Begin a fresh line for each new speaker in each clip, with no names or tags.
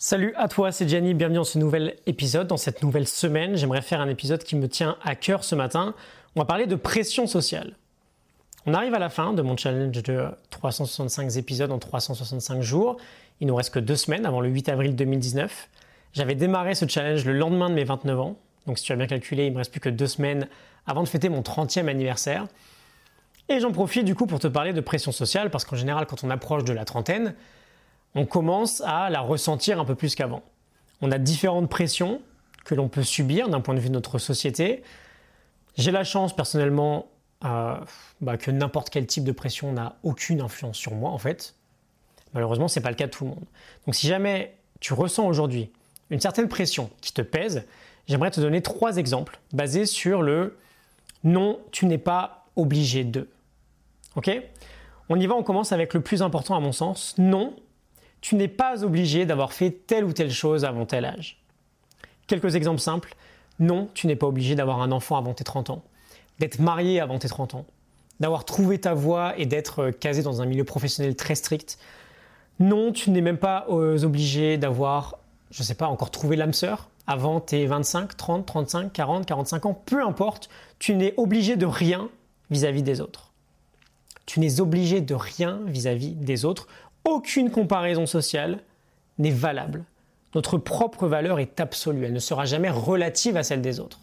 Salut à toi, c'est Gianni, bienvenue dans ce nouvel épisode. Dans cette nouvelle semaine, j'aimerais faire un épisode qui me tient à cœur ce matin. On va parler de pression sociale. On arrive à la fin de mon challenge de 365 épisodes en 365 jours. Il nous reste que deux semaines avant le 8 avril 2019. J'avais démarré ce challenge le lendemain de mes 29 ans. Donc si tu as bien calculé, il me reste plus que deux semaines avant de fêter mon 30e anniversaire. Et j'en profite du coup pour te parler de pression sociale parce qu'en général, quand on approche de la trentaine, on commence à la ressentir un peu plus qu'avant. On a différentes pressions que l'on peut subir d'un point de vue de notre société. J'ai la chance personnellement bah, que n'importe quel type de pression n'a aucune influence sur moi en fait. Malheureusement, ce n'est pas le cas de tout le monde. Donc si jamais tu ressens aujourd'hui une certaine pression qui te pèse, j'aimerais te donner trois exemples basés sur le non, tu n'es pas obligé de. Ok? On y va, on commence avec le plus important à mon sens. Non, tu n'es pas obligé d'avoir fait telle ou telle chose avant tel âge. Quelques exemples simples. Non, tu n'es pas obligé d'avoir un enfant avant tes 30 ans, d'être marié avant tes 30 ans, d'avoir trouvé ta voie et d'être casé dans un milieu professionnel très strict. Non, tu n'es même pas euh, obligé d'avoir, je ne sais pas, encore trouvé l'âme sœur avant tes 25, 30, 35, 40, 45 ans, peu importe, tu n'es obligé de rien vis-à-vis des autres. Tu n'es obligé de rien vis à -vis des autres aucune comparaison sociale n'est valable. Notre propre valeur est absolue, elle ne sera jamais relative à celle des autres.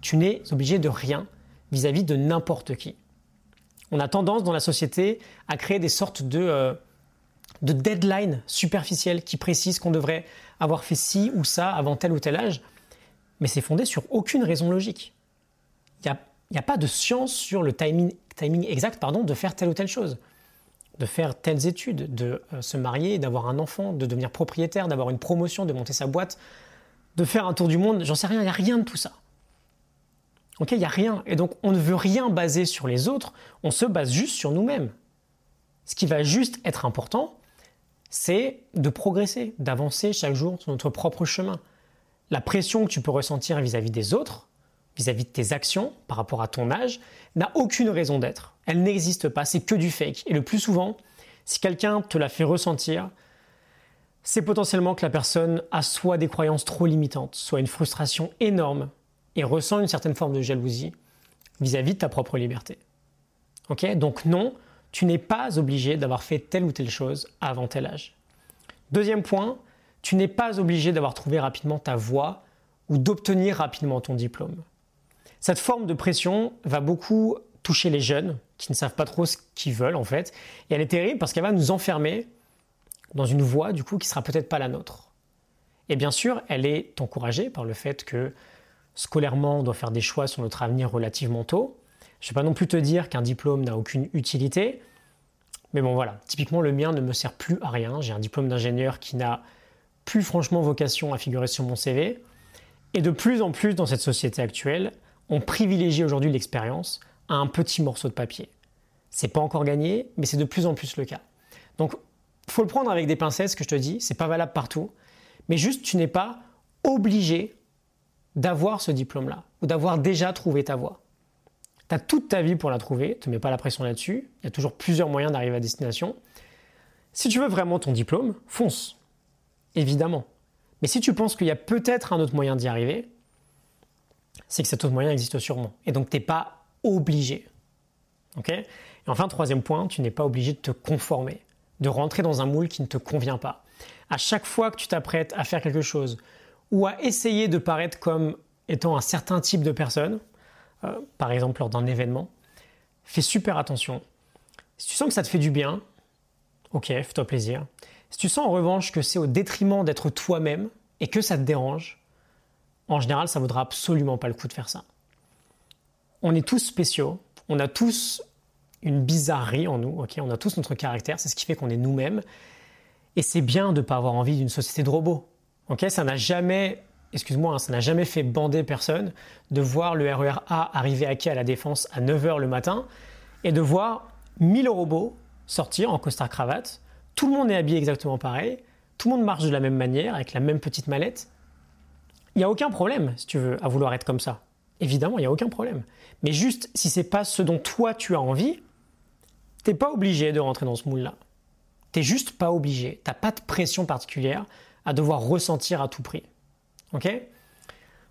Tu n'es obligé de rien vis-à-vis de n'importe qui. On a tendance dans la société à créer des sortes de, euh, de deadlines superficielles qui précisent qu'on devrait avoir fait ci ou ça avant tel ou tel âge, mais c'est fondé sur aucune raison logique. Il n'y a, a, pas de science sur le timing, timing exact pardon, de faire telle ou telle chose de faire telles études, de euh, se marier, d'avoir un enfant, de devenir propriétaire, d'avoir une promotion, de monter sa boîte, de faire un tour du monde, j'en sais rien, il n'y a rien de tout ça. Ok, il n'y a rien. Et donc on ne veut rien baser sur les autres, on se base juste sur nous-mêmes. Ce qui va juste être important, c'est de progresser, d'avancer chaque jour sur notre propre chemin. La pression que tu peux ressentir vis à -vis des autres, vis-à-vis de tes actions par rapport à ton âge n'a aucune raison d'être. Elle n'existe pas, c'est que du fake. Et le plus souvent, si quelqu'un te la fait ressentir, c'est potentiellement que la personne a soit des croyances trop limitantes, soit une frustration énorme et ressent une certaine forme de jalousie vis-à-vis de ta propre liberté. Ok? Donc non, tu n'es pas obligé d'avoir fait telle ou telle chose avant tel âge. Deuxième point, tu n'es pas obligé d'avoir trouvé rapidement ta voie ou d'obtenir rapidement ton diplôme. Cette forme de pression va beaucoup toucher les jeunes qui ne savent pas trop ce qu'ils veulent en fait. Et elle est terrible parce qu'elle va nous enfermer dans une voie du coup qui sera peut-être pas la nôtre. Et bien sûr, elle est encouragée par le fait que scolairement, on doit faire des choix sur notre avenir relativement tôt. Je ne vais pas non plus te dire qu'un diplôme n'a aucune utilité, mais bon voilà, typiquement le mien ne me sert plus à rien. J'ai un diplôme d'ingénieur qui n'a plus franchement vocation à figurer sur mon CV. Et de plus en plus dans cette société actuelle, on privilégie aujourd'hui l'expérience à un petit morceau de papier. C'est pas encore gagné, mais c'est de plus en plus le cas. Donc, faut le prendre avec des pincettes, ce que je te dis, c'est pas valable partout, mais juste tu n'es pas obligé d'avoir ce diplôme-là ou d'avoir déjà trouvé ta voie. Tu as toute ta vie pour la trouver, te mets pas la pression là-dessus, il y a toujours plusieurs moyens d'arriver à destination. Si tu veux vraiment ton diplôme, fonce, évidemment. Mais si tu penses qu'il y a peut-être un autre moyen d'y arriver, c'est que cet autre moyen existe sûrement. Et donc, tu n'es pas obligé. ok? Et enfin, troisième point, tu n'es pas obligé de te conformer, de rentrer dans un moule qui ne te convient pas. À chaque fois que tu t'apprêtes à faire quelque chose ou à essayer de paraître comme étant un certain type de personne, euh, par exemple lors d'un événement, fais super attention. Si tu sens que ça te fait du bien, ok, fais-toi plaisir. Si tu sens en revanche que c'est au détriment d'être toi-même et que ça te dérange, en général, ça vaudra absolument pas le coup de faire ça. On est tous spéciaux, on a tous une bizarrerie en nous, On a tous notre caractère, c'est ce qui fait qu'on est nous-mêmes. Et c'est bien de ne pas avoir envie d'une société de robots. Ok? Ça n'a jamais, excuse-moi, hein, ça n'a jamais fait bander personne de voir le RER e arriver à quai à la Défense à 9h le matin et de voir 1000 robots sortir en costard cravate. Tout le monde est habillé exactement pareil, tout le monde marche de la même manière avec la même petite mallette. Il n'y a aucun problème, si tu veux, à vouloir être comme ça. Évidemment, il n'y a aucun problème. Mais juste, si c'est pas ce dont toi tu as envie, t'es pas obligé de rentrer dans ce moule-là. T'es juste pas obligé. T'as pas de pression particulière à devoir ressentir à tout prix. Ok?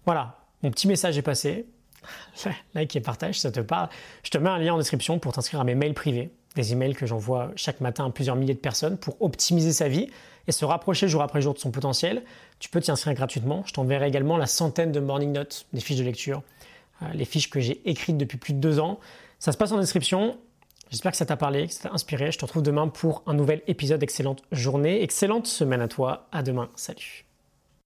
Voilà, mon petit message est passé. like et partage, ça te parle. Je te mets un lien en description pour t'inscrire à mes mails privés, des emails que j'envoie chaque matin à plusieurs milliers de personnes pour optimiser sa vie et se rapprocher jour après jour de son potentiel. Tu peux t'y inscrire gratuitement. Je t'enverrai également la centaine de morning notes, des fiches de lecture, euh, les fiches que j'ai écrites depuis plus de deux ans. Ça se passe en description. J'espère que ça t'a parlé, que ça t'a inspiré. Je te retrouve demain pour un nouvel épisode. Excellente journée, excellente semaine à toi. À demain. Salut.